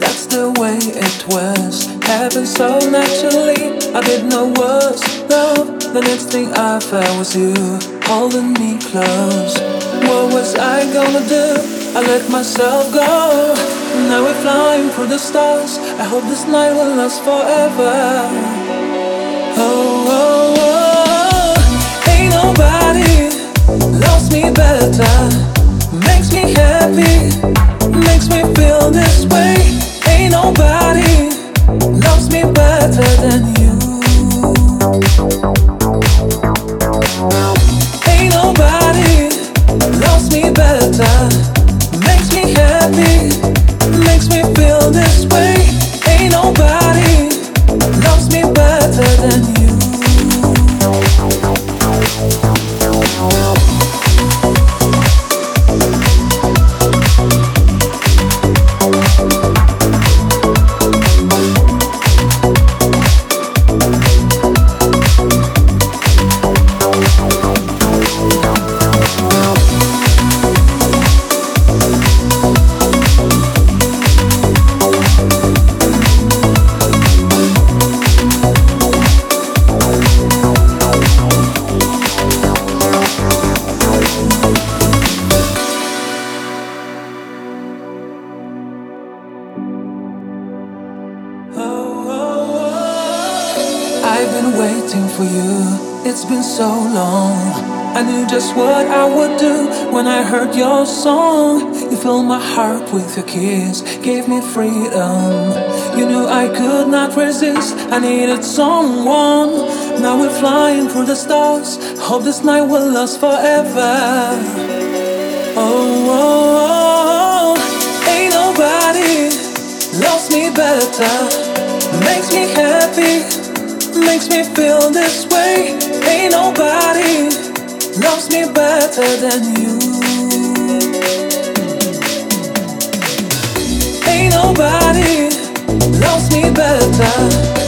That's the way it was. Happened so naturally. I didn't know was love. The next thing I felt was you holding me close. What was I gonna do? I let myself go. Now we're flying through the stars. I hope this night will last forever. Oh, oh, oh. ain't nobody loves me better. Makes me happy, makes me feel this way. Ain't nobody loves me better than you. I've been waiting for you. It's been so long. I knew just what I would do when I heard your song. You filled my heart with your kiss, gave me freedom. You knew I could not resist. I needed someone. Now we're flying through the stars. Hope this night will last forever. Oh, oh, oh. ain't nobody loves me better. Makes me happy makes me feel this way. Ain't nobody loves me better than you. Ain't nobody loves me better.